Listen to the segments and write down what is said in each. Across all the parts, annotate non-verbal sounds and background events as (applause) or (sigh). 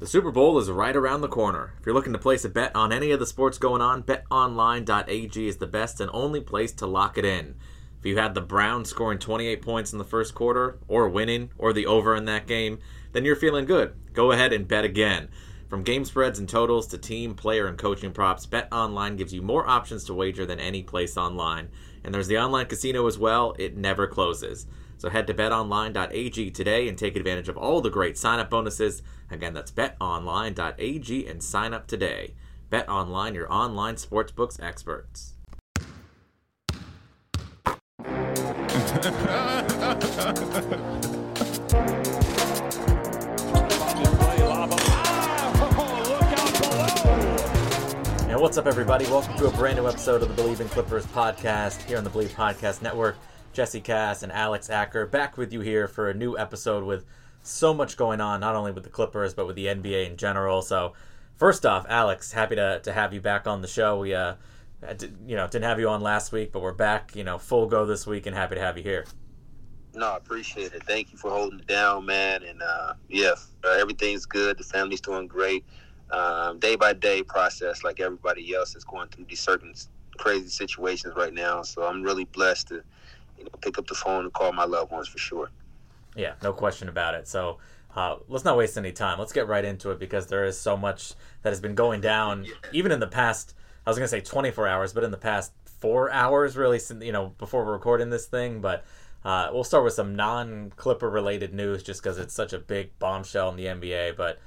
The Super Bowl is right around the corner. If you're looking to place a bet on any of the sports going on, betonline.ag is the best and only place to lock it in. If you had the Browns scoring 28 points in the first quarter, or winning, or the over in that game, then you're feeling good. Go ahead and bet again. From game spreads and totals to team, player, and coaching props, BetOnline gives you more options to wager than any place online. And there's the online casino as well, it never closes. So head to betonline.ag today and take advantage of all the great sign up bonuses. Again, that's betonline.ag and sign up today. Bet Online, your online sportsbooks experts. And what's up, everybody? Welcome to a brand new episode of the Bleav in Clippers podcast here on the Bleav Podcast Network. Jesse Cass and Alex Acker back with you here for a new episode with so much going on, not only with the Clippers but with the NBA in general. So, first off, Alex, happy to, to have you back on the show. We uh, you know, didn't have you on last week, but we're back, you know, full go this week, and happy to have you here. No, I appreciate it. Thank you for holding it down, man. And uh, yeah, uh, everything's good. The family's doing great. Um, day by day process, like everybody else is going through these certain crazy situations right now. So I'm really blessed to, you know, pick up the phone and call my loved ones for sure. Yeah, no question about it. So uh, let's not waste any time. Let's get right into it because there is so much that has been going down, even in the past. I was gonna say 24 hours, but in the past four hours, really, you know, before we're recording this thing. But uh, we'll start with some non-Clipper related news, just because it's such a big bombshell in the NBA. But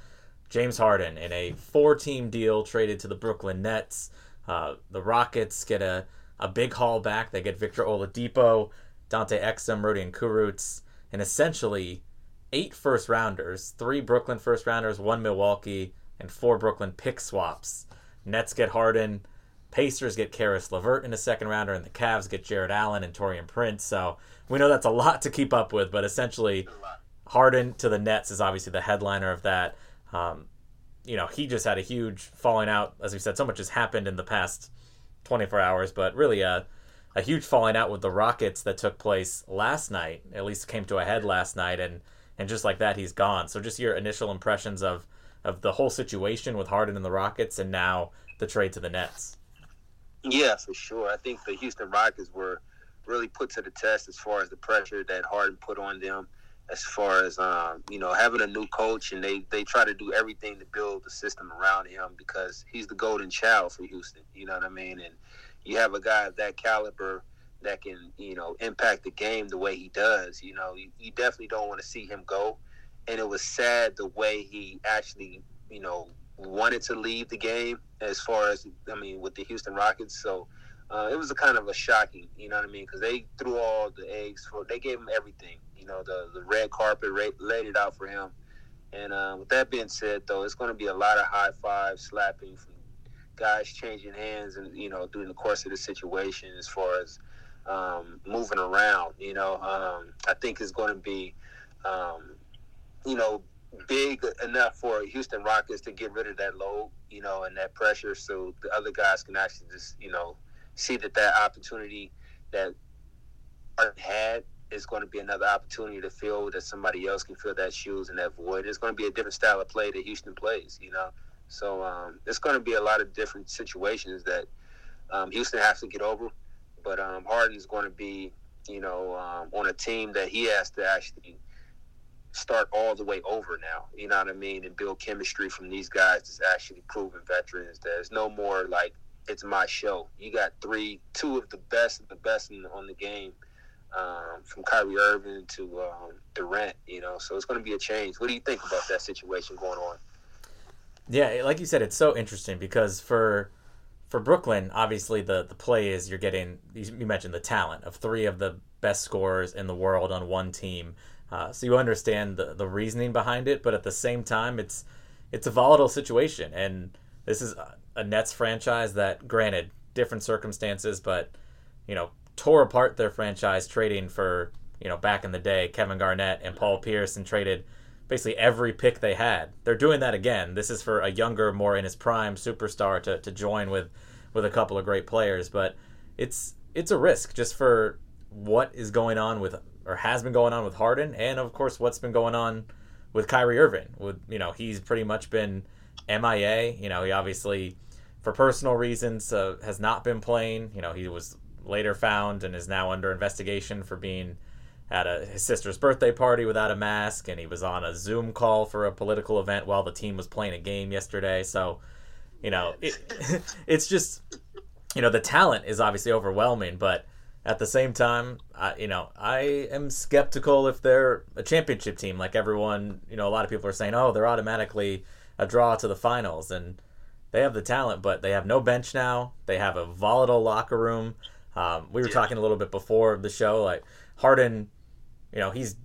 James Harden in a four-team deal traded to the Brooklyn Nets. Uh, the Rockets get a, a big haul back. They get Victor Oladipo, Dante Exum, Rodion Kurucs, and essentially eight first rounders, three Brooklyn first rounders, one Milwaukee, and four Brooklyn pick swaps. Nets get Harden, Pacers get Caris LeVert in a second rounder, and the Cavs get Jarrett Allen and Taurean Prince. So we know that's a lot to keep up with, but essentially, Harden to the Nets is obviously the headliner of that. Um, you know, he just had a huge falling out. As we said, so much has happened in the past 24 hours, but really a, a huge falling out with the Rockets that took place last night, at least came to a head last night, and, and just like that, he's gone. So just your initial impressions of, of the whole situation with Harden and the Rockets and now the trade to the Nets. Yeah, for sure. I think the Houston Rockets were really put to the test as far as the pressure that Harden put on them as far as um, you know having a new coach and they they try to do everything to build the system around him because he's the golden child for Houston. You know what I mean? And you have a guy of that caliber that can you know impact the game the way he does. You know, you, you definitely don't want to see him go. And it was sad the way he actually you know wanted to leave the game as far as I mean with the Houston Rockets. So. Uh, it was a kind of a shocking, you know what I mean? Because they threw all the eggs for, they gave him everything know, the, the red carpet laid it out for him. And uh, with that being said, though, it's going to be a lot of high five slapping from guys changing hands and, you know, during the course of the situation as far as um, moving around. You know, um, I think it's going to be, um, you know, big enough for Houston Rockets to get rid of that load, you know, and that pressure so the other guys can actually just, you know, see that that opportunity that had is going to be another opportunity to fill that somebody else can fill that shoes and that void. It's going to be a different style of play that Houston plays, you know. So um, it's going to be a lot of different situations that um, Houston has to get over. But um, Harden is going to be, you know, um, on a team that he has to actually start all the way over now. You know what I mean? And build chemistry from these guys that's actually proven veterans. There's no more like it's my show. You got three, two of the best of the best in, on the game um, from Kyrie Irving to um, Durant. You know, so it's going to be a change. What do you think about that situation going on? Yeah, like you said, it's so interesting because for for Brooklyn, obviously the the play is you're getting you mentioned the talent of three of the best scorers in the world on one team. Uh, so you understand the the reasoning behind it, but at the same time, it's it's a volatile situation, and this is a Nets franchise that, granted, different circumstances, but you know, tore apart their franchise trading for you know back in the day Kevin Garnett and Paul Pierce and traded basically every pick they had. They're doing that again. This is for a younger, more in his prime superstar to, to join with with a couple of great players, but it's it's a risk just for what is going on with or has been going on with Harden and of course what's been going on with Kyrie Irving. With you know, he's pretty much been MIA. You know, he obviously for personal reasons uh, has not been playing. You know, he was later found and is now under investigation for being at a, his sister's birthday party without a mask, and he was on a Zoom call for a political event while the team was playing a game yesterday. So, you know, it, (laughs) it's just, you know, the talent is obviously overwhelming, but at the same time, I, you know, I am skeptical if they're a championship team. Like everyone, you know, a lot of people are saying, oh, they're automatically a draw to the finals, and they have the talent, but they have no bench now. They have a volatile locker room. Um, we were yeah. talking a little bit before the show, like Harden you know, he's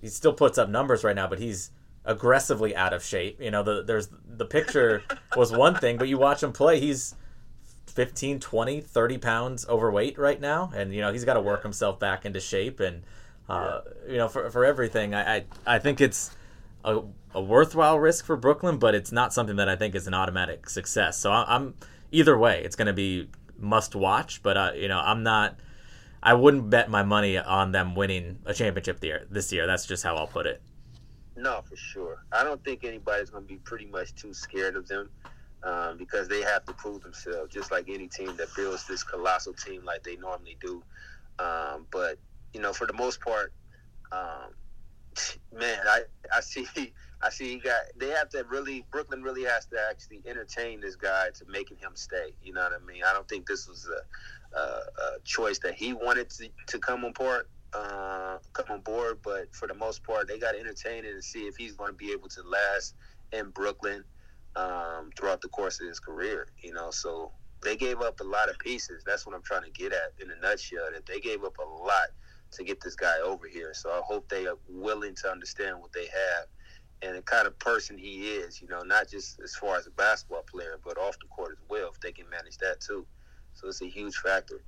he still puts up numbers right now, but he's aggressively out of shape. You know, the there's the picture (laughs) was one thing, but you watch him play, he's 15, 20, 30 pounds overweight right now, and you know he's got to work himself back into shape. And uh, you know, for for everything, I I, I think it's a, a, worthwhile risk for Brooklyn, but it's not something that I think is an automatic success. So I, am either way, it's going to be must watch. But uh, you know, I'm not I wouldn't bet my money on them winning a championship this year. That's just how I'll put it. No, for sure. I don't think anybody's going to be pretty much too scared of them um, because they have to prove themselves, just like any team that builds this colossal team like they normally do. Um, but you know, for the most part, um, (laughs) man, I I see (laughs) I see he got they have to really Brooklyn really has to actually entertain this guy to making him stay. You know what I mean? I don't think this was a uh, a choice that he wanted to, to come on board, uh, come on board. But for the most part, they got to entertain it and see if he's going to be able to last in Brooklyn um, throughout the course of his career. You know, so they gave up a lot of pieces. That's what I'm trying to get at in a nutshell. That they gave up a lot to get this guy over here. So I hope they are willing to understand what they have and the kind of person he is. You know, not just as far as a basketball player, but off the court as well. If they can manage that too. So it's a huge factor.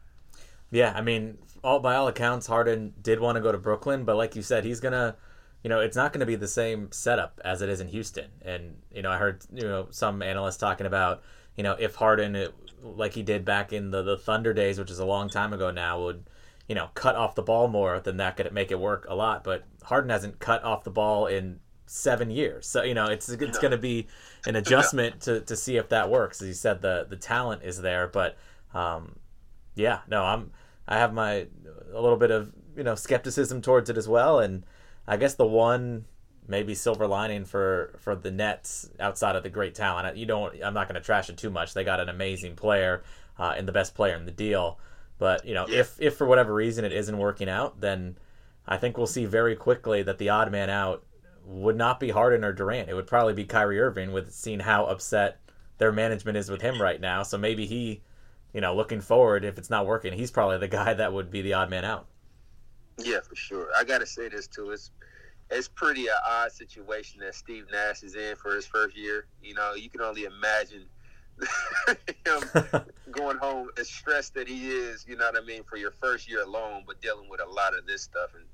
Yeah, I mean, all by all accounts, Harden did want to go to Brooklyn, but like you said, he's gonna, you know, it's not going to be the same setup as it is in Houston. And you know, I heard you know some analysts talking about, you know, if Harden, it, like he did back in the the Thunder days, which is a long time ago now, would you know cut off the ball more, then that could make it work a lot. But Harden hasn't cut off the ball in seven years, so you know it's it's going to be an (laughs) adjustment to to see if that works. As you said, the the talent is there, but um, yeah, no, I'm I have my a little bit of you know skepticism towards it as well, and I guess the one maybe silver lining for for the Nets outside of the great talent. You don't. I'm not going to trash it too much. They got an amazing player uh, and the best player in the deal. But you know, yeah. if if for whatever reason it isn't working out, then I think we'll see very quickly that the odd man out would not be Harden or Durant. It would probably be Kyrie Irving, with seeing how upset their management is with him right now. So maybe he you know, looking forward, if it's not working, he's probably the (laughs) guy that would be the odd man out. Yeah, for sure. I got to say this too. It's it's pretty an odd situation that Steve Nash is in for his first year. You know, you can only imagine (laughs) him (laughs) going home as stressed that he is. You know what I mean for your first year alone, but dealing with a lot of this stuff and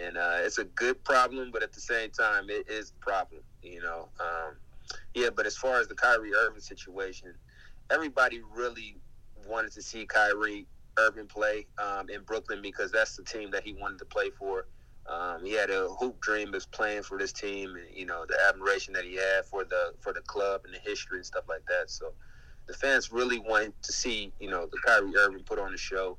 and uh, it's a good problem, but at the same time, it is a problem. You know, um, yeah. But as far as the Kyrie Irving situation, everybody really wanted to see Kyrie Irving play um, in Brooklyn because that's the team that he wanted to play for. Um, he had a hoop dream of playing for this team, and you know the admiration that he had for the for the club and the history and stuff like that. So the fans really wanted to see you know the Kyrie Irving put on the show,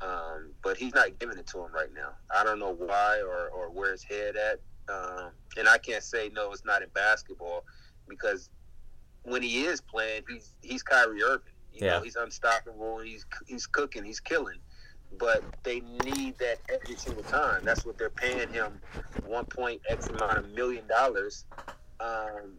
um, but he's not giving it to him right now. I don't know why or or where his head at, um, and I can't say no, it's not in basketball because when he is playing, he's he's Kyrie Irving. You yeah. know, he's unstoppable. He's he's cooking. He's killing. But they need that every single time. That's what they're paying him, one point X amount of million dollars um,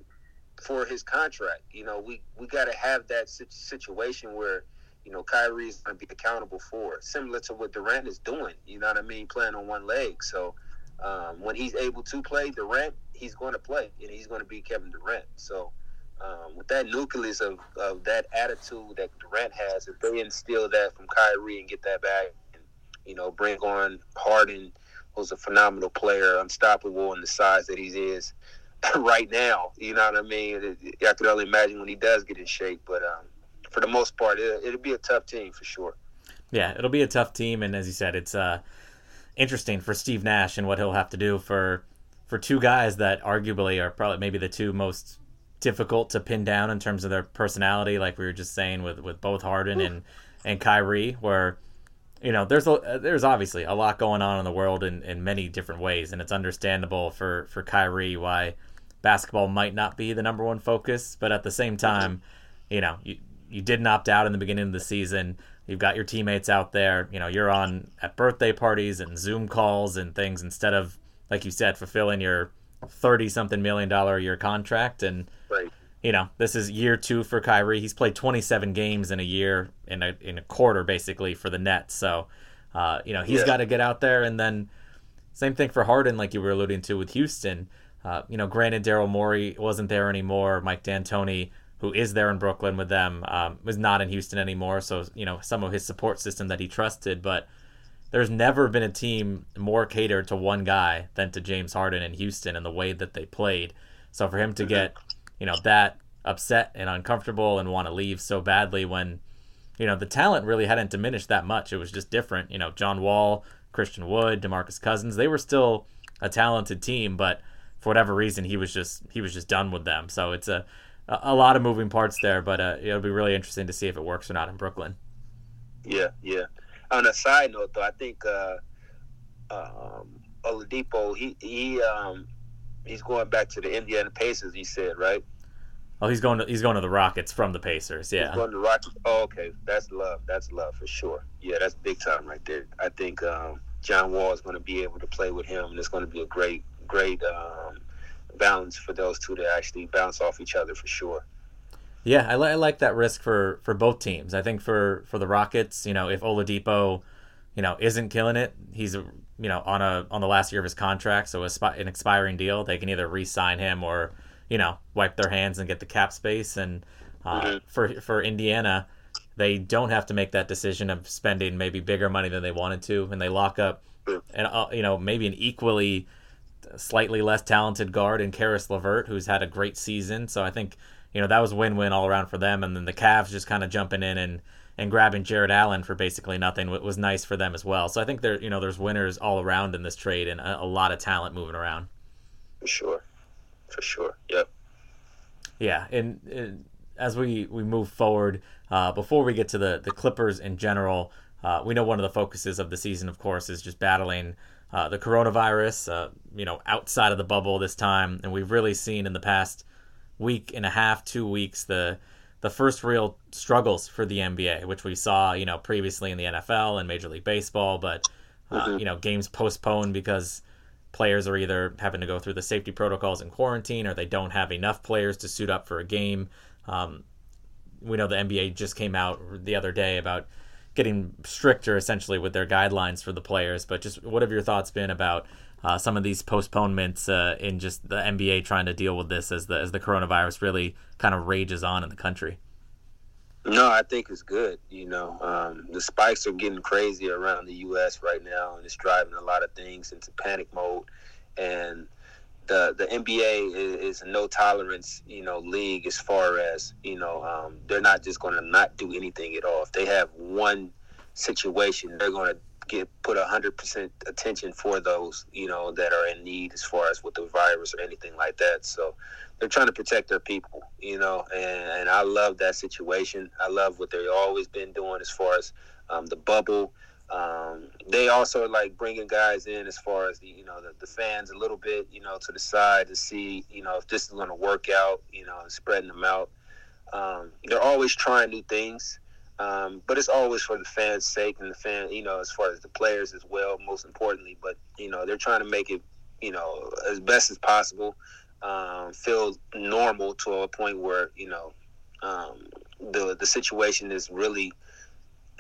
for his contract. You know, we we got to have that situation where you know Kyrie is going to be accountable for, similar to what Durant is doing. You know what I mean, playing on one leg. So um, when he's able to play Durant, he's going to play, and he's going to be Kevin Durant. So um, with that nucleus of, of that attitude that Durant has, if they instill that from Kyrie and get that back, and you know, bring on Harden, who's a phenomenal player, unstoppable in the size that he is (laughs) right now. You know what I mean? I can only imagine when he does get in shape, but um, for the most part, it, it'll be a tough team for sure. Yeah, it'll be a tough team, and as you said, it's uh, interesting for Steve Nash and what he'll have to do for for two guys that arguably are probably maybe the two most difficult to pin down in terms of their personality, like we were just saying with with both Harden and and Kyrie, where you know there's a there's obviously a lot going on in the world in, in many different ways, and it's understandable for for Kyrie why basketball might not be the number one focus, but at the same time, you know you you didn't opt out in the beginning of the season. You've got your teammates out there. You know you're on at birthday parties and Zoom calls and things instead of like you said fulfilling your thirty something million dollar a year contract and right. you know this is year two for Kyrie. He's played 27 games in a year in a in a quarter basically for the Nets. So uh, you know he's Yeah. got to get out there and then same thing for Harden like you were alluding to with Houston. Uh, you know, granted Daryl Morey wasn't there anymore. Mike D'Antoni, who is there in Brooklyn with them, um, was not in Houston anymore. So you know some of his support system that he trusted, but there's never been a team more catered to one guy than to James Harden in Houston and the way that they played. So for him to get, you know, that upset and uncomfortable and want to leave so badly when, you know, the talent really hadn't diminished that much. It was just different. You know, John Wall, Christian Wood, DeMarcus Cousins, they were still a talented team, but for whatever reason he was just he was just done with them. So it's a a lot of moving parts there, but uh, it'll be really interesting to see if it works or not in Brooklyn. Yeah, yeah. On a side note, though, I think uh, um, Oladipo he he um, he's going back to the Indiana Pacers. He said, right? Oh, he's going to he's going to the Rockets from the Pacers. Yeah. He's going to Rockets. Oh, okay, that's love. That's love for sure. Yeah, that's big time right there. I think um, John Wall is going to be able to play with him, and it's going to be a great, great um, balance for those two to actually bounce off each other for sure. Yeah, I, li- I like that risk for for both teams. I think for for the Rockets, you know, if Oladipo, you know, isn't killing it, he's you know on a on the last year of his contract, so a spi- an expiring deal, they can either re-sign him or you know wipe their hands and get the cap space. And uh, Mhm. for for Indiana, they don't have to make that decision of spending maybe bigger money than they wanted to, and they lock up and uh, you know maybe an equally slightly less talented guard in Caris LeVert, who's had a great season. So I think you know that was win-win all around for them. And then the Cavs just kind of jumping in and and grabbing Jarrett Allen for basically nothing was nice for them as well. So I think there you know there's winners all around in this trade and a, a lot of talent moving around. For sure, for sure. Yep. Yeah, and, and as we we move forward, uh, before we get to the the Clippers in general, uh, we know one of the focuses of the season, of course, is just battling uh, the coronavirus. Uh, you know, outside of the bubble this time, and we've really seen in the past week and a half, two weeks, the the first real struggles for the NBA, which we saw, you know, previously in the NFL and Major League Baseball, but uh, Mhm. you know, games postponed because players are either having to go through the safety protocols in quarantine or they don't have enough players to suit up for a game. Um, we know the NBA just came out the other day about getting stricter essentially with their guidelines for the players. But just what have your thoughts been about uh, some of these postponements uh, in just the NBA trying to deal with this as the as the coronavirus really kind of rages on in the country? No, I think it's good. You know, um, the spikes are getting crazy around the U.S. right now, and it's driving a lot of things into panic mode. And the the NBA is, is a no tolerance, you know, league as far as you know. Um, they're not just going to not do anything at all. If they have one situation, they're going to get put hundred percent attention for those, you know, that are in need as far as with the virus or anything like that. So they're trying to protect their people, you know, and, and I love that situation. I love what they've always been doing as far as um, the bubble. Um, they also like bringing guys in as far as the, you know, the, the fans a little bit, you know, to the side to see, you know, if this is going to work out, you know, spreading them out. Um, they're always trying new things, um, but it's always for the fans' sake and the fan, you know, as far as the players as well, most importantly. But you know, they're trying to make it, you know, as best as possible um, feel normal to a point where you know um, the the situation is really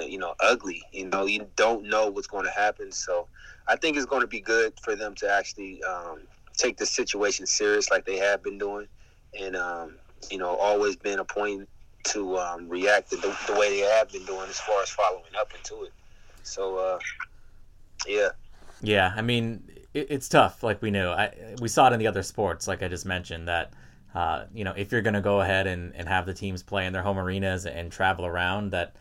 you know ugly. You know, you don't know what's going to happen. So I think it's going to be good for them to actually um, take the situation serious, like they have been doing, and um, you know, always been a point to um, react the, the, way they have been doing as far as following up into it. So, uh, yeah. Yeah, I mean, it, it's tough. Like we knew, I we saw it in the other sports, like I just mentioned that. Uh, you know, if you're going to go ahead and, and have the teams play in their home arenas and travel around, that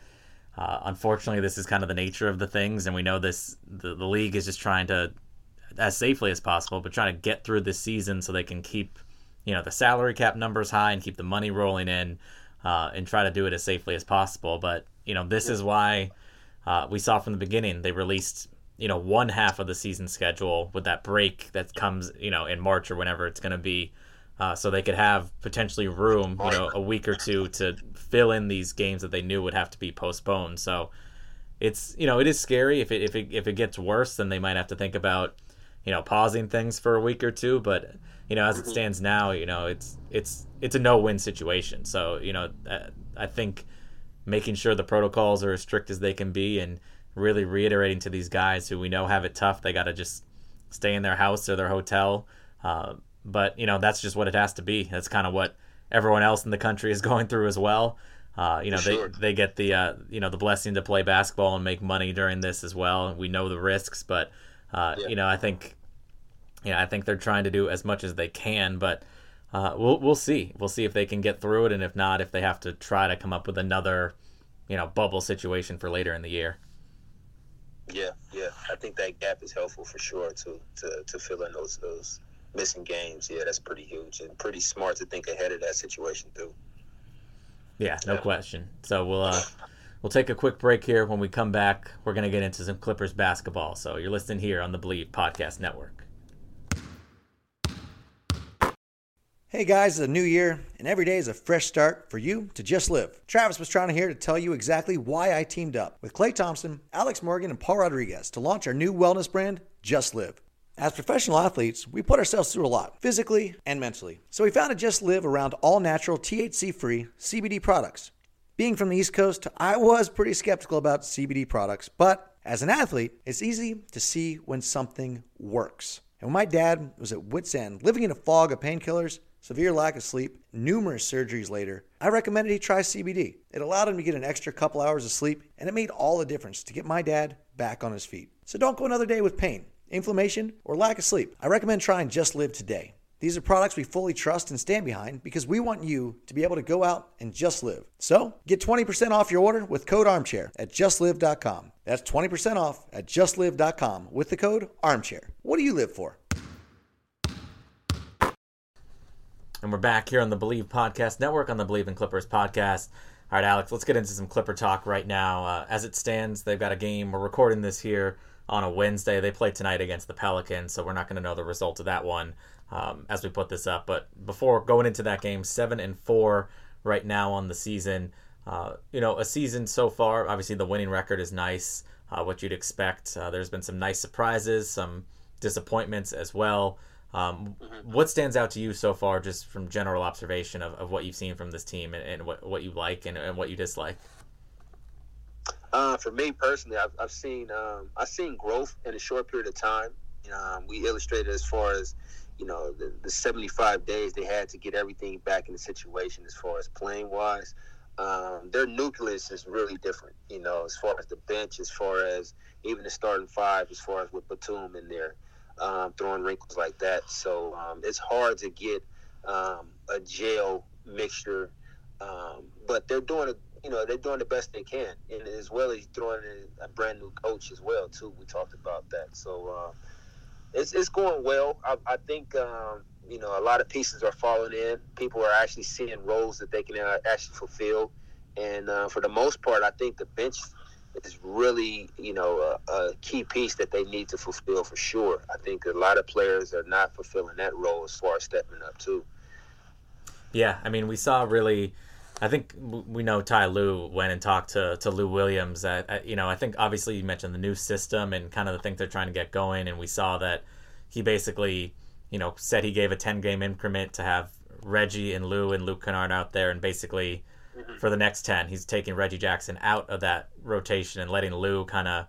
uh, unfortunately this is kind of the nature of the things, and we know this. The, the league is just trying to, as safely as possible, but trying to get through this season so they can keep, you know, the salary cap numbers high and keep the money rolling in, uh, and try to do it as safely as possible. But you know, this is why uh, we saw from the beginning they released you know one half of the season schedule with that break that comes you know in March or whenever it's going to be, uh, so they could have potentially room you know a week or two to fill in these games that they knew would have to be postponed. So it's you know it is scary if it if it if it gets worse then they might have to think about you know pausing things for a week or two. But you know as it stands now you know it's it's it's a no win situation. So you know uh, I think making sure the protocols are as strict as they can be and really reiterating to these guys who we know have it tough. They got to just stay in their house or their hotel. Uh, but you know that's just what it has to be. That's kind of what everyone else in the country is (laughs) going through as well. Uh, you know sure. they they get the uh, you know the blessing to play basketball and make money during this as well. We know the risks, but uh, yeah. you know I think yeah I think they're trying to do as much as they can, but. Uh, we'll we'll see. We'll see if they can get through it, and if not, if they have to try to come up with another, you know, bubble situation for later in the year. Yeah, yeah. I think that gap is helpful for sure to to, to fill in those those missing games. Yeah, that's pretty huge and pretty smart to think ahead of that situation too. Yeah, no yeah. question. So we'll uh, we'll take a quick break here. When we come back, we're gonna get into some Clippers basketball. So you're listening here on the Bleav Podcast Network. Hey guys, it's a new year, and every day is a fresh start for you to just live. Travis Pastrana here to tell you exactly why I teamed up with Klay Thompson, Alex Morgan, and Paul Rodriguez to launch our new wellness brand, Just Live. As professional athletes, we put ourselves through a lot, physically and mentally. So we founded Just Live around all natural, THC free CBD products. Being from the East Coast, I was pretty skeptical about CBD products, but as an athlete, it's easy to see when something works. And when my dad was at wit's end, living in a fog of painkillers, severe lack of sleep, numerous surgeries later, I recommended he try CBD. It allowed him to get an extra couple hours of sleep, and it made all the difference to get my dad back on his feet. So don't go another day with pain, inflammation, or lack of sleep. I recommend trying Just Live today. These are products we fully trust and stand behind because we want you to be able to go out and just live. So get 20% off your order with code armchair at justlive.com. That's 20% off at justlive.com with the code armchair. What do you live for? And we're back here on the Bleav Podcast Network on the Bleav in Clippers podcast. All right, Alex, let's get into some Clipper talk right now. Uh, as it stands, they've got a game. We're recording this here on a Wednesday. They play tonight against the Pelicans, so we're not going to know the result of that one um, as we put this up. But before going into that game, seven and four right now on the season. Uh, you know, a season so far. Obviously, the winning record is nice. Uh, what you'd expect. Uh, there's been some nice surprises, some disappointments as well. Um, mm-hmm. What stands out to you so far, just from general observation of, of what you've seen from this team and, and what, what you like and, and what you dislike? Uh, for me personally, I've, I've seen um, I've seen growth in a short period of time. Um, we illustrated as far as you know the, the 75 days they had to get everything back in the situation as far as playing wise. Um, their nucleus is really different, you know, as far as the bench, as far as even the starting five, as far as with Batum in there um, throwing wrinkles like that. So um, it's hard to get um, a jail mixture, but they're doing a you know they're doing the best they can, and as well as throwing in a brand new coach as well too. We talked about that, so uh, it's it's going well. I, I think um, you know a lot of pieces are falling in. People are actually seeing roles that they can uh, actually fulfill, and uh, for the most part, I think the bench is really, you know, a, a, key piece that they need to fulfill for sure. I think a lot of players are not fulfilling that role as far as stepping up too. Yeah, I mean, we saw really. I think we know Ty Lue went and talked to, to Lou Williams. That you know, I think obviously you mentioned the new system and kind of the thing they're trying to get going, and we saw that he basically, you know, said he gave a ten game increment to have Reggie and Lou and Luke Kennard out there, and basically mm-hmm. for the next 10. He's taking Reggie Jackson out of that rotation and letting Lou kind of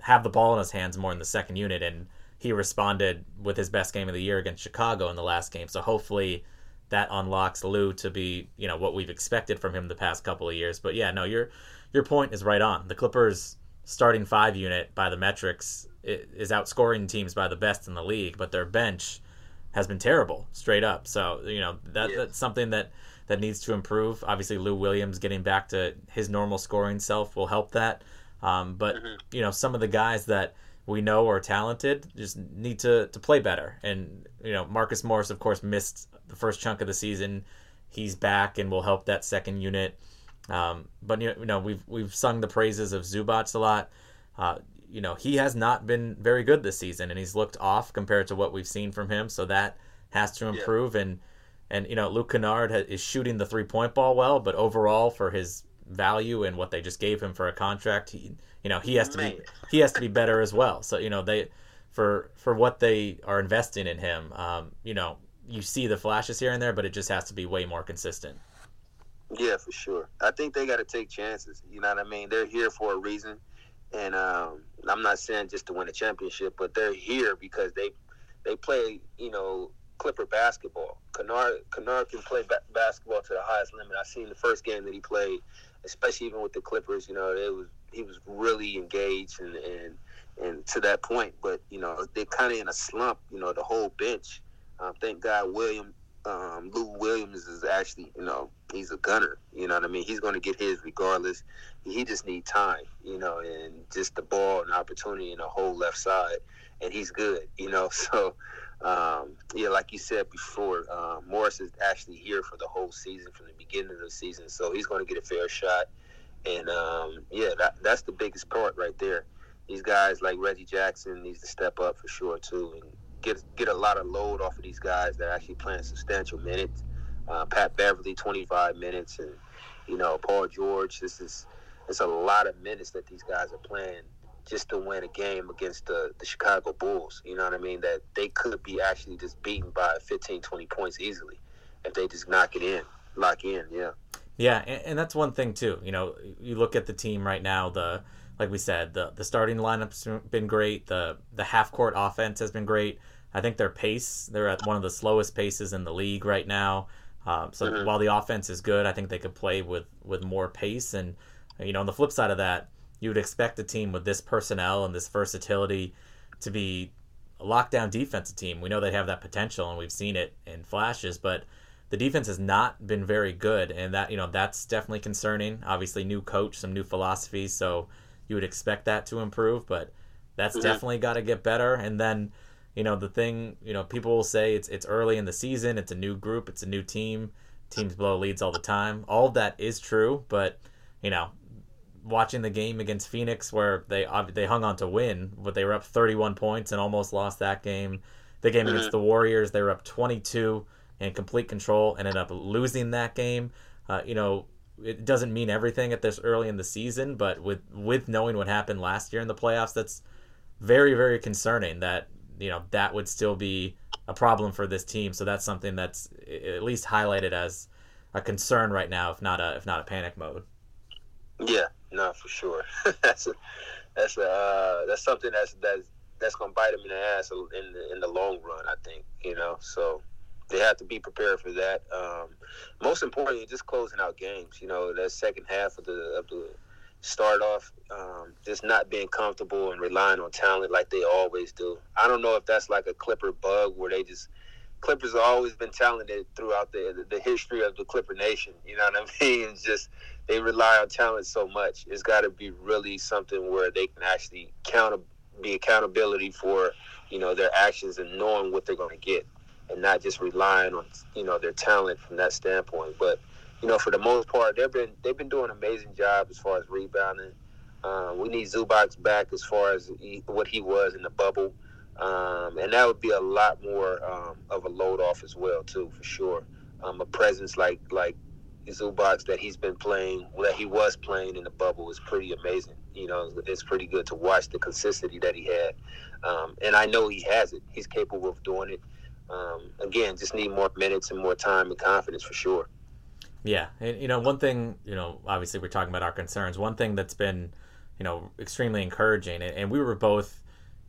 have the ball in his hands more in the second unit, and he responded with his best game of the year against Chicago in the last game. So hopefully that unlocks Lou to be, you know, what we've expected from him the past couple of years. But yeah, no, your your point is right on. The Clippers starting five unit by the metrics is outscoring teams by the best in the league, but their bench has been terrible straight up. So you know that that's something that that needs to improve. Obviously, Lou Williams getting back to his normal scoring self will help that. Um, but mm-hmm. you know some of the guys that we know are talented just need to to play better. And you know Marcus Morris, of course, missed the first chunk of the season. He's back and will help that second unit. Um, but you know we've we've sung the praises of Zubac a lot. Uh, you know, he has not been very good this season, and he's looked off compared to what we've seen from him. So that has to improve. Yeah. And and you know, Luke Kennard is shooting the three point ball well, but overall for his value and what they just gave him for a contract, he you know he has to be he has to be better as well. So you know they for for what they are investing in him, um, you know, you see the flashes here and there, but it just has to be way more consistent. Yeah, for sure. I think they got to take chances. You know what I mean? They're here for a reason and um, I'm not saying just to win a championship, but they're here because they they play you know Clipper basketball. Kennard Kennard can play ba- basketball to the highest limit. I seen the first game that he played, especially even with the Clippers. You know, it was he was really engaged and and and to that point. But you know, they're kind of in a slump. You know, the whole bench. Um, thank God William um, Lou Williams is actually, you know, he's a gunner. You know what I mean? He's going to get his regardless. He just need time, you know, and just the ball and opportunity in the whole left side, and he's good, you know. (laughs) So, um, yeah, like you said before, uh, Morris is actually here for the whole season from the beginning of the season, so he's going to get a fair shot. And um, yeah, that, that's the biggest part right there. These guys like Reggie Jackson needs to step up for sure too, and get get a lot of load off of these guys that are actually playing substantial minutes. Uh, Pat Beverley, 25 minutes, and you know Paul George. This is it's a lot of minutes that these guys are playing just to win a game against the, the Chicago Bulls. You know what I mean? That they could be actually just beaten by 15, 20 points easily if they just knock it in, lock in. Yeah. Yeah, and, and that's one thing too. You know, you look at the team right now. The like we said, the the starting lineup's been great. The the half court offense has been great. I think their pace, they're at one of the slowest paces in the league right now. Um, so mm-hmm. while the offense is good, I think they could play with with more pace. And you know, on the flip side of that, you would expect a team with this personnel and this versatility to be a lockdown defensive team. We know they have that potential, and we've seen it in flashes, but the defense has not been very good, and that you know that's definitely concerning. Obviously, new coach, some new philosophies, so you would expect that to improve, but that's mm-hmm. definitely got to get better. And then, you know, the thing, you know, people will say it's it's early in the season, it's a new group, it's a new team. Teams blow leads all the time. All of that is true, but you know, watching the game against Phoenix where they they hung on to win, but they were up 31 points and almost lost that game. The game mm-hmm. against the Warriors, they were up 22 and complete control, ended up losing that game. Uh, you know, it doesn't mean everything at this early in the season, but with with knowing what happened last year in the playoffs, that's very very concerning. That you know that would still be a problem for this team. So that's something that's at least highlighted as a concern right now, if not a if not a panic mode. Yeah, no, for sure. (laughs) that's a, that's a, uh, that's something that's that's that's gonna bite them in the ass in the, in the long run. I think you know. So they have to be prepared for that. Um, most importantly, just closing out games. You know, that second half of the of the start off, um, just not being comfortable and relying on talent like they always do. I don't know if that's like a Clipper bug where they just Clippers have always been talented throughout the the history of the Clipper Nation. You know what I (laughs) mean? It's just they rely on talent so much. It's got to be really something where they can actually count be accountability for you know their actions and knowing what they're going to get and not just relying on you know their talent from that standpoint. But you know, for the most part, they've been they've been doing an amazing job as far as rebounding. Uh, we need Zubac back as far as he, what he was in the bubble, um, and that would be a lot more um, of a load off as well too, for sure. Um, a presence like like Zubac that he's been playing, that he was playing in the bubble, is pretty amazing. You know, it's pretty good to watch the consistency that he had, um, and I know he has it. He's capable of doing it um, again, just need more minutes and more time and confidence for sure. Yeah, and you know, one thing, you know, obviously we're talking about our concerns. One thing that's been, you know, extremely encouraging. And, and we were both,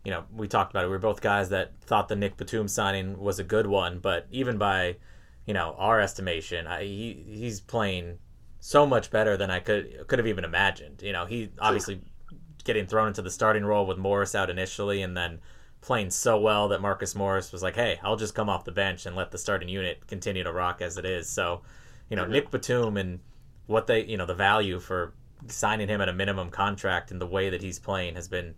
you know, we talked about it. We were both guys that thought the Nick Batum signing was a good one, but even by, you know, our estimation, I, he he's playing so much better than I could could have even imagined. You know, he obviously getting thrown into the starting role with Morris out initially, and then playing so well that Marcus Morris was like, "Hey, I'll just come off the bench and let the starting unit continue to rock as it is." So, you know. Nick Batum and what they, you know, the value for signing him at a minimum contract and the way that he's playing has been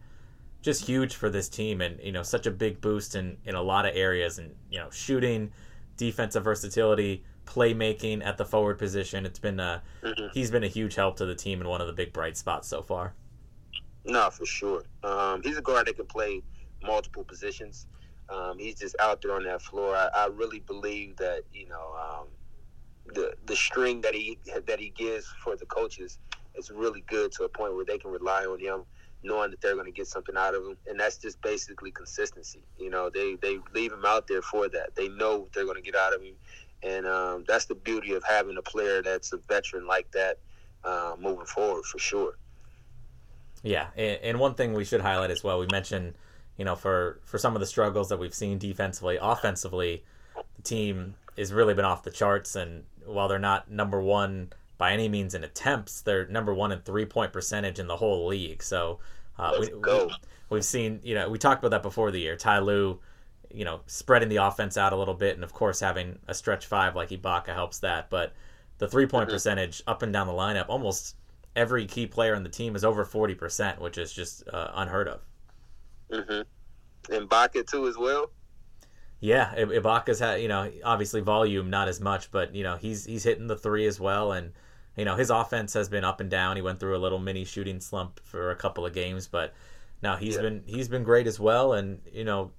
just huge for this team and you know such a big boost in in a lot of areas and you know shooting defensive versatility playmaking at the forward position. It's been a mm-hmm. he's been a huge help to the team and one of the big bright spots so far. No, for sure. Um, he's a guard that can play multiple positions. Um, he's just out there on that floor. I, I really believe that you know um, the the string that he that he gives for the coaches is really good to a point where they can rely on him, knowing that they're going to get something out of him, and that's just basically consistency. You know, they they leave him out there for that. They know they're going to get out of him and um, that's the beauty of having a player that's a veteran like that uh, moving forward for sure. Yeah, and one thing we should highlight as well, we mentioned, you know, for for some of the struggles that we've seen defensively, offensively, the team has really been off the charts. And while they're not number one by any means in attempts, they're number one in three point percentage in the whole league. So uh, we, go. We, have seen, you know, we talked about that before the year. Ty Lue you know, spreading the offense out a little bit, and of course having a stretch five like Ibaka helps that. But the three point mm-hmm. percentage up and down the lineup, almost every key player on the team is over forty percent, which is just uh, unheard of. Mm-hmm. And Ibaka too, as well. Yeah, Ibaka's had you know obviously volume not as much, but you know he's he's hitting the three as well, and you know his offense has been up and down. He went through a little mini shooting slump for a couple of games, but now he's yeah. been he's been great as well, and you know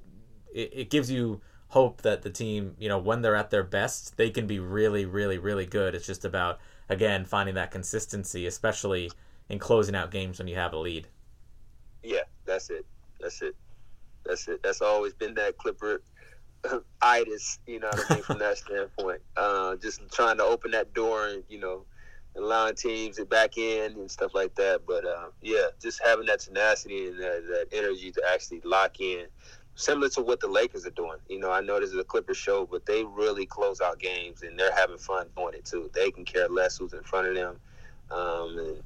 it, it gives you hope that the team, you know, when they're at their best, they can be really, really, really good. It's just about again finding that consistency, especially in closing out games when you have a lead. Yeah, that's it. That's it. That's it. That's always been that Clipper (laughs) itis, you know what I mean, from that standpoint. Uh, just trying to open that door and, you know, allowing teams to back in and stuff like that. But uh, yeah, just having that tenacity and that, that energy to actually lock in similar to what the Lakers are doing. You know, I know this is a Clippers show, but they really close out games and they're having fun doing it too. They can care less who's in front of them. Um, and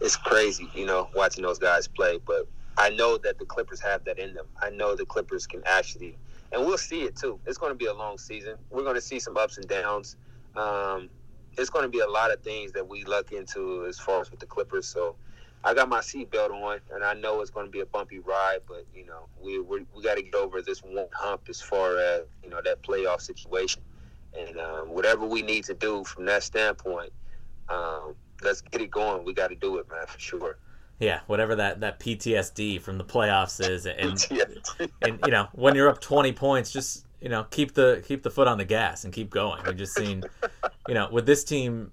it's crazy, you know, watching those guys play. But I know that the Clippers have that in them. I know the Clippers can actually, and we'll see it too. It's going to be a long season. We're going to see some ups and downs. Um, it's going to be a lot of things that we look into as far as with the Clippers. So I got my seatbelt on, and I know it's going to be a bumpy ride, but you know we we, we got to get over this one hump as far as you know that playoff situation, and um, whatever we need to do from that standpoint, um, let's get it going. We got to do it, man, for sure. Yeah, whatever that, that PTSD from the playoffs is, and and you know when you're up 20 points, just you know keep the keep the foot on the gas and keep going. We've just seen, you know, with this team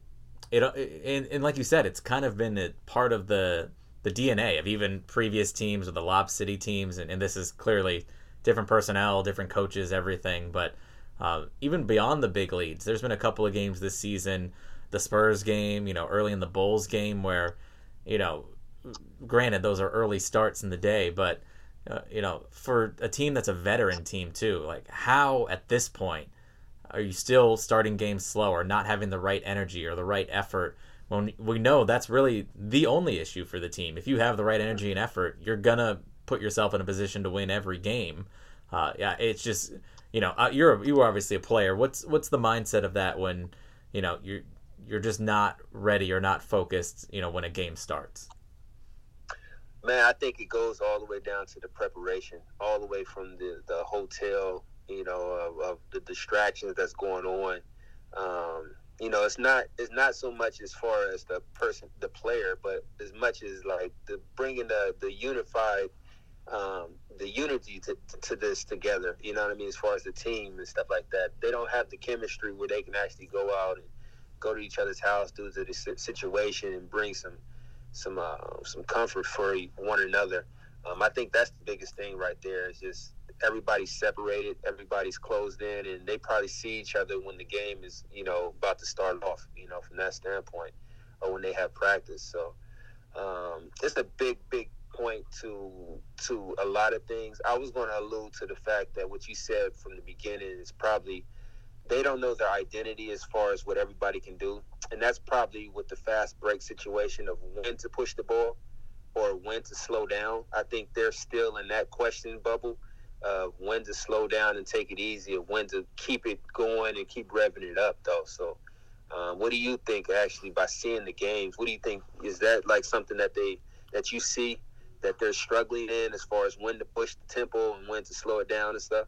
it and, and like you said, it's kind of been a part of the the DNA of even previous teams or the Lob City teams, and, and this is clearly different personnel, different coaches, everything. But uh, even beyond the big leads, there's been a couple of games this season, the Spurs game, you know, early in the Bulls game, where, you know, granted those are early starts in the day, but uh, you know, for a team that's a veteran team too, like how at this point are you still starting games slow or not having the right energy or the right effort? When we know that's really the only issue for the team. If you have the right energy and effort, you're gonna put yourself in a position to win every game. Uh, yeah, it's just you know uh, you're you are obviously a player. What's what's the mindset of that when you know you're you're just not ready or not focused? You know when a game starts. Man, I think it goes all the way down to the preparation, all the way from the the hotel you know, of, of the distractions that's going on. Um, you know, it's not it's not so much as far as the person, the player, but as much as like the bringing the the unified um, the unity to, to this together. You know what I mean? As far as the team and stuff like that, they don't have the chemistry where they can actually go out and go to each other's house due to the situation and bring some some uh, some comfort for one another. Um, I think that's the biggest thing right there. Is just everybody's separated, everybody's closed in, and they probably see each other when the game is, you know, about to start off, you know, from that standpoint, or when they have practice. So um, it's a big, big point to to a lot of things. I was going to allude to the fact that what you said from the beginning is probably they don't know their identity as far as what everybody can do, and that's probably with the fast break situation of when to push the ball or when to slow down. I think they're still in that question bubble of when to slow down and take it easy, or when to keep it going and keep revving it up, though. So. Uh, what do you think actually by seeing the games? What do you think is that like something that they that you see that they're struggling in as far as when to push the tempo and when to slow it down and stuff?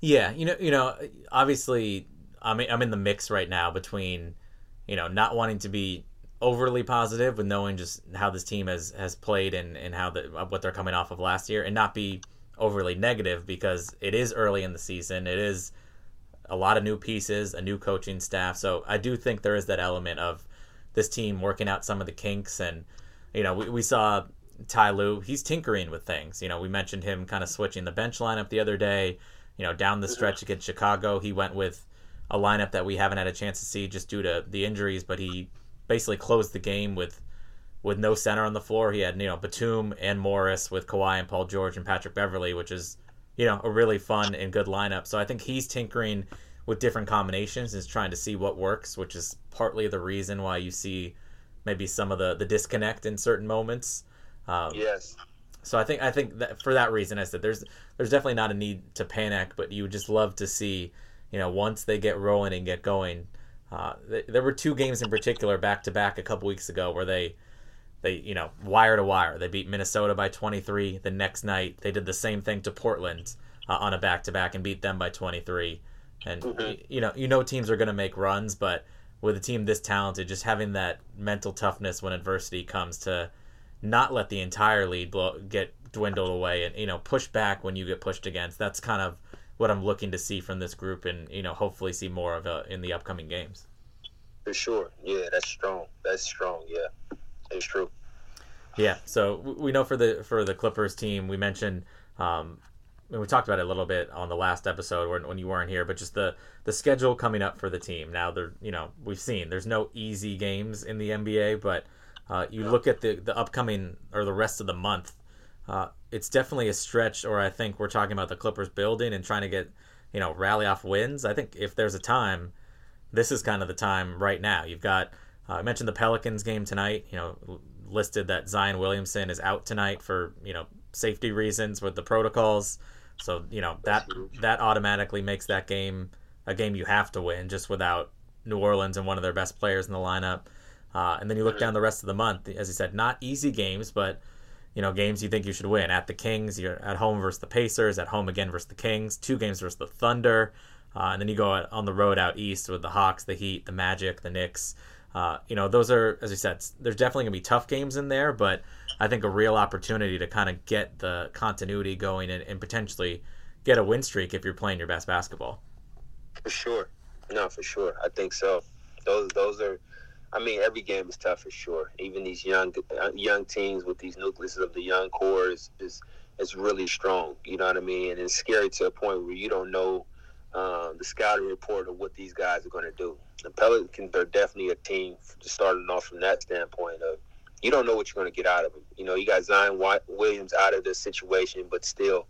Yeah, you know, you know, obviously, I'm I'm in the mix right now between, you know, not wanting to be overly positive with knowing just how this team has has played and and how the what they're coming off of last year, and not be overly negative because it is early in the season. It is a lot of new pieces, a new coaching staff. So I do think there is that element of this team working out some of the kinks and you know, we, we saw Ty Lue, he's tinkering with things. You know, we mentioned him kind of switching the bench lineup the other day. You know, down the stretch against Chicago, he went with a lineup that we haven't had a chance to see just due to the injuries, but he basically closed the game with with no center on the floor. He had, you know, Batum and Morris with Kawhi and Paul George and Patrick Beverley, which is, you know, a really fun and good lineup. So I think he's tinkering with different combinations and is trying to see what works, which is partly the reason why you see maybe some of the, the disconnect in certain moments. Um, yes. So I think I think that for that reason, I said there's there's definitely not a need to panic, but you would just love to see, you know, once they get rolling and get going. Uh, th- there were two games in particular back to back a couple weeks ago where they they you know wire to wire they beat Minnesota by 23. The next night they did the same thing to Portland uh, on a back to back and beat them by 23. And mm-hmm. you know you know teams are going to make runs, but with a team this talented, just having that mental toughness when adversity comes to not let the entire lead blow, get dwindled away and you know push back when you get pushed against. That's kind of what I'm looking to see from this group, and you know hopefully see more of it in the upcoming games. For sure, yeah, that's strong. That's strong. Yeah, it's true. Yeah, so we know for the for the Clippers team, we mentioned um, and we talked about it a little bit on the last episode when, when you weren't here, but just the the schedule coming up for the team. Now, there, you know, we've seen there's no easy games in the NBA, but uh, you look at the the upcoming or the rest of the month, uh, it's definitely a stretch. Or I think we're talking about the Clippers building and trying to get you know rally off wins. I think if there's a time, this is kind of the time right now. You've got uh, I mentioned the Pelicans game tonight. You know, listed that Zion Williamson is out tonight for you know safety reasons with the protocols. So you know that that automatically makes that game a game you have to win, just without New Orleans and one of their best players in the lineup. Uh, and then you look down the rest of the month, as you said, not easy games, but you know games you think you should win. At the Kings, you're at home versus the Pacers, at home again versus the Kings, two games versus the Thunder, uh, and then you go on the road out east with the Hawks, the Heat, the Magic, the Knicks. Uh, you know, those are, as you said, there's definitely gonna be tough games in there, but I think a real opportunity to kind of get the continuity going and, and potentially get a win streak if you're playing your best basketball. For sure, no, for sure. I think so. Those those are. I mean, every game is tough for sure. Even these young uh, young teams with these nucleuses of the young core is, is is really strong. You know what I mean? And it's scary to a point where you don't know um, the scouting report of what these guys are going to do. The Pelicans are definitely a team starting off from that standpoint of you don't know what you're going to get out of them. You know, you got Zion Williamson out of this situation, but still,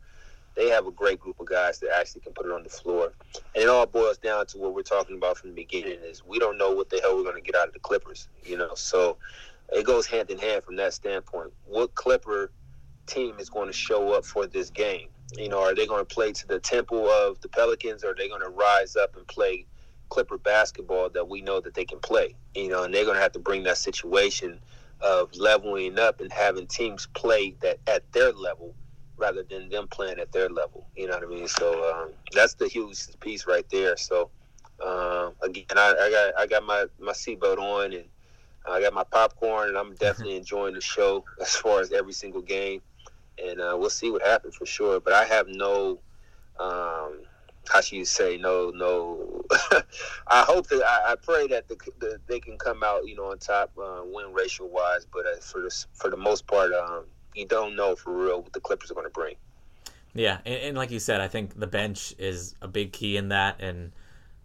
they have a great group of guys that actually can put it on the floor. And it all boils down to what we're talking about from the beginning is we don't know what the hell we're going to get out of the Clippers. You know, so it goes hand in hand from that standpoint. What Clipper team is going to show up for this game? You know, are they going to play to the tempo of the Pelicans, or are they going to rise up and play Clipper basketball that we know that they can play? You know, and they're going to have to bring that situation – of leveling up and having teams play that at their level rather than them playing at their level. You know what I mean? So um, that's the huge piece right there. So um, again, I, I, got I got my my seatbelt on and I got my popcorn and I'm definitely enjoying the show (laughs) as far as every single game. And uh, we'll see what happens for sure. But I have no um, how should you say no no (laughs) i hope that i, I pray that the, the, they can come out you know on top uh, win ratio wise but uh, for this for the most part um, you don't know for real what the clippers are going to bring yeah and, and, like you said i think the bench is a big key in that and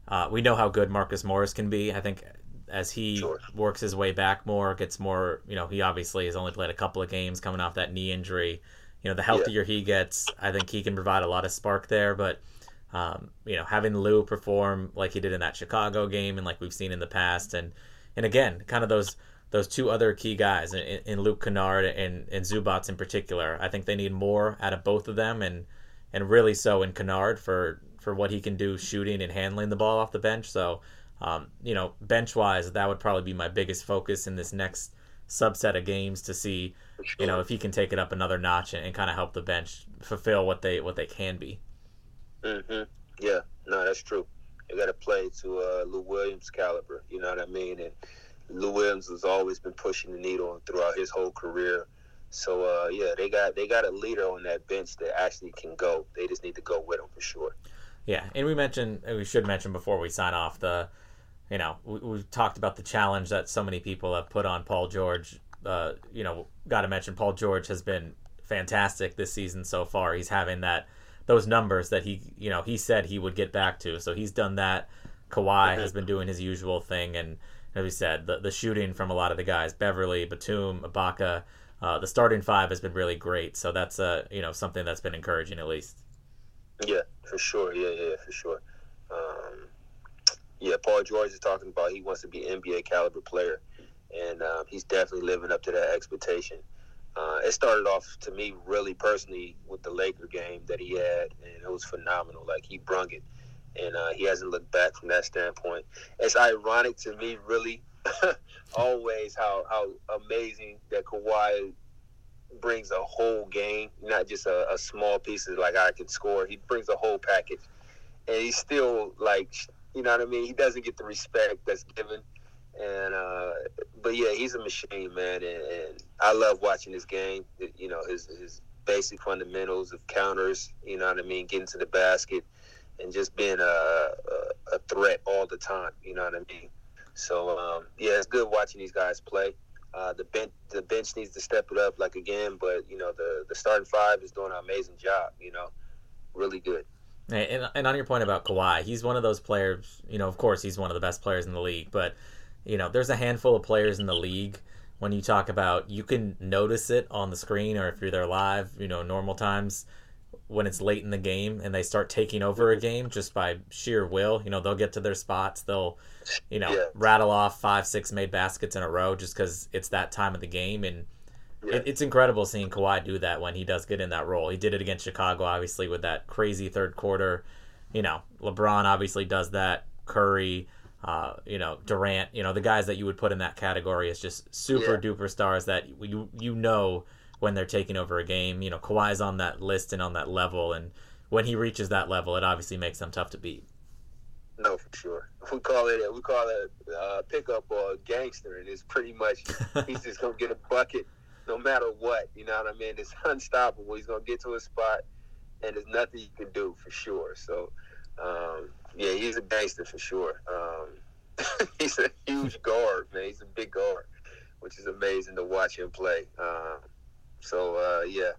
uh, we know how good marcus morris can be i think as he Sure. works his way back more, gets more, you know, he obviously has only played a couple of games coming off that knee injury. You know, the healthier he gets, I think he can provide a lot of spark there. But, um, you know, having Lou perform like he did in that Chicago game and like we've seen in the past, and and again, kind of those those two other key guys in, in Luke Kennard and, and Zubac in particular. I think they need more out of both of them, and and really so in Kennard for for what he can do shooting and handling the ball off the bench. So, um, you know, bench wise, that would probably be my biggest focus in this next subset of games to see, sure. you know, if he can take it up another notch and, and kind of help the bench fulfill what they what they can be. hmm Yeah, no, that's true. You got to play to uh, Lou Williams' caliber. You know what I mean? And Lou Williams has always been pushing the needle throughout his whole career. So uh, yeah, they got they got a leader on that bench that actually can go. They just need to go with him for sure. Yeah, and we mentioned we should mention before we sign off the, you know, we, we've talked about the challenge that so many people have put on Paul George. Uh, you know, got to mention Paul George has been fantastic this season so far. He's having that those numbers that he you know he said he would get back to. So he's done that. Kawhi has been doing his usual thing, and as we said, the the shooting from a lot of the guys, Beverley, Batum, Ibaka, uh, the starting five has been really great. So that's uh you know something that's been encouraging at least. Yeah, for sure. Yeah, yeah, for sure. Um, yeah, Paul George is talking about he wants to be an NBA caliber player, and um, he's definitely living up to that expectation. Uh, it started off to me really personally with the Laker game that he had, and it was phenomenal. Like he brung it, and uh, he hasn't looked back from that standpoint. It's ironic to me, really, (laughs) always how how amazing that Kawhi brings a whole game, not just a, a small piece of like I can score. He brings a whole package, and he's still like, you know what I mean. He doesn't get the respect that's given, and uh, but yeah, he's a machine, man, and, and I love watching his game. You know, his his basic fundamentals of counters. You know what I mean, getting to the basket, and just being a, a, a threat all the time. You know what I mean. So um, yeah, it's good watching these guys play. Uh, the bench the bench needs to step it up like again, but you know the the starting five is doing an amazing job. You know, really good. And, and on your point about Kawhi, he's one of those players. You know, of course, he's one of the best players in the league. But you know, there's a handful of players in the league. When you talk about, you can notice it on the screen, or if you're there live. You know, normal times when it's late in the game and they start taking over a game just by sheer will. You know, they'll get to their spots. They'll, you know, Yeah. rattle off five, six made baskets in a row just because it's that time of the game. And Yeah. it, it's incredible seeing Kawhi do that when he does get in that role. He did it against Chicago, obviously, with that crazy third quarter. You know, LeBron obviously does that. Curry, uh, you know, Durant, you know, the guys that you would put in that category is just super Yeah. duper stars that you you know when they're taking over a game. You know, Kawhi's on that list and on that level, and when he reaches that level, it obviously makes them tough to beat. No, for sure. We call it we call it uh, pickup or gangster, and it's pretty much (laughs) he's just gonna get a bucket no matter what. You know what I mean? It's (laughs) unstoppable. He's gonna get to a spot, and there's nothing you can do for sure. So, um, yeah, he's a gangster for sure. Um, (laughs) he's a huge guard, man. He's a big guard, which is amazing to watch him play. Um, so, uh, yeah.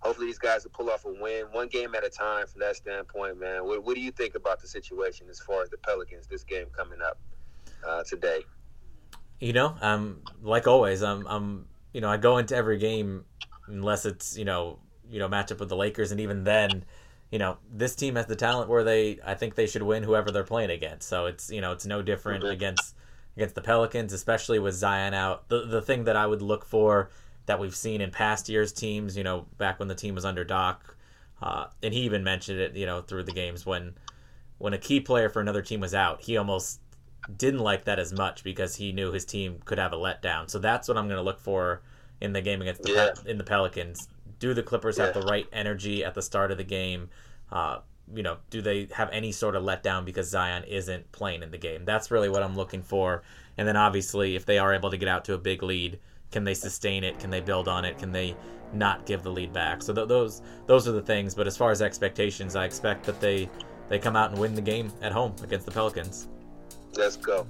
Hopefully these guys will pull off a win, one game at a time. From that standpoint, man, what, what do you think about the situation as far as the Pelicans this game coming up uh, today? You know, um, like always, I'm, I'm, you know, I go into every game unless it's, you know, you know, matchup with the Lakers, and even then, you know, this team has the talent where they, I think they should win whoever they're playing against. So it's, you know, it's no different Mhm. against against the Pelicans, especially with Zion out. The the thing that I would look for that we've seen in past years teams, you know, back when the team was under Doc, uh, and he even mentioned it, you know, through the games when when a key player for another team was out, he almost didn't like that as much because he knew his team could have a letdown. So that's what I'm going to look for in the game against the Yeah. In the Pelicans. Do the Clippers have the right energy at the start of the game? Uh, you know, do they have any sort of letdown because Zion isn't playing in the game? That's really what I'm looking for. And then obviously, if they are able to get out to a big lead, can they sustain it? Can they build on it? Can they not give the lead back? So th- those those are the things. But as far as expectations, I expect that they they come out and win the game at home against the Pelicans. Let's go.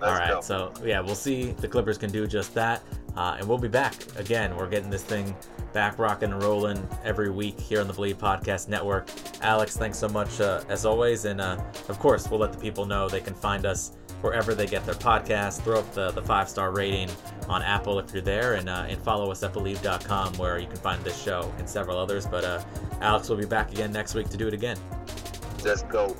Let's All right, go. so yeah, we'll see. The Clippers can do just that, uh, and we'll be back again. We're getting this thing back rocking and rolling every week here on the Bleav Podcast Network. Alex, thanks so much uh, as always, and uh, of course, we'll let the people know they can find us wherever they get their podcasts. Throw up the, the five star rating on Apple if you're there, and, uh, and follow us at Bleav.com where you can find this show and several others. But uh, Alex will be back again next week to do it again. Let's go.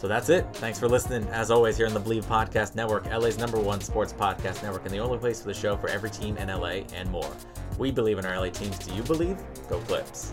So that's it. Thanks for listening. As always, here on the Bleav Podcast Network, LA's number one sports podcast network, and the only place for the show for every team in LA and more. We believe in our LA teams. Do you believe? Go Clips.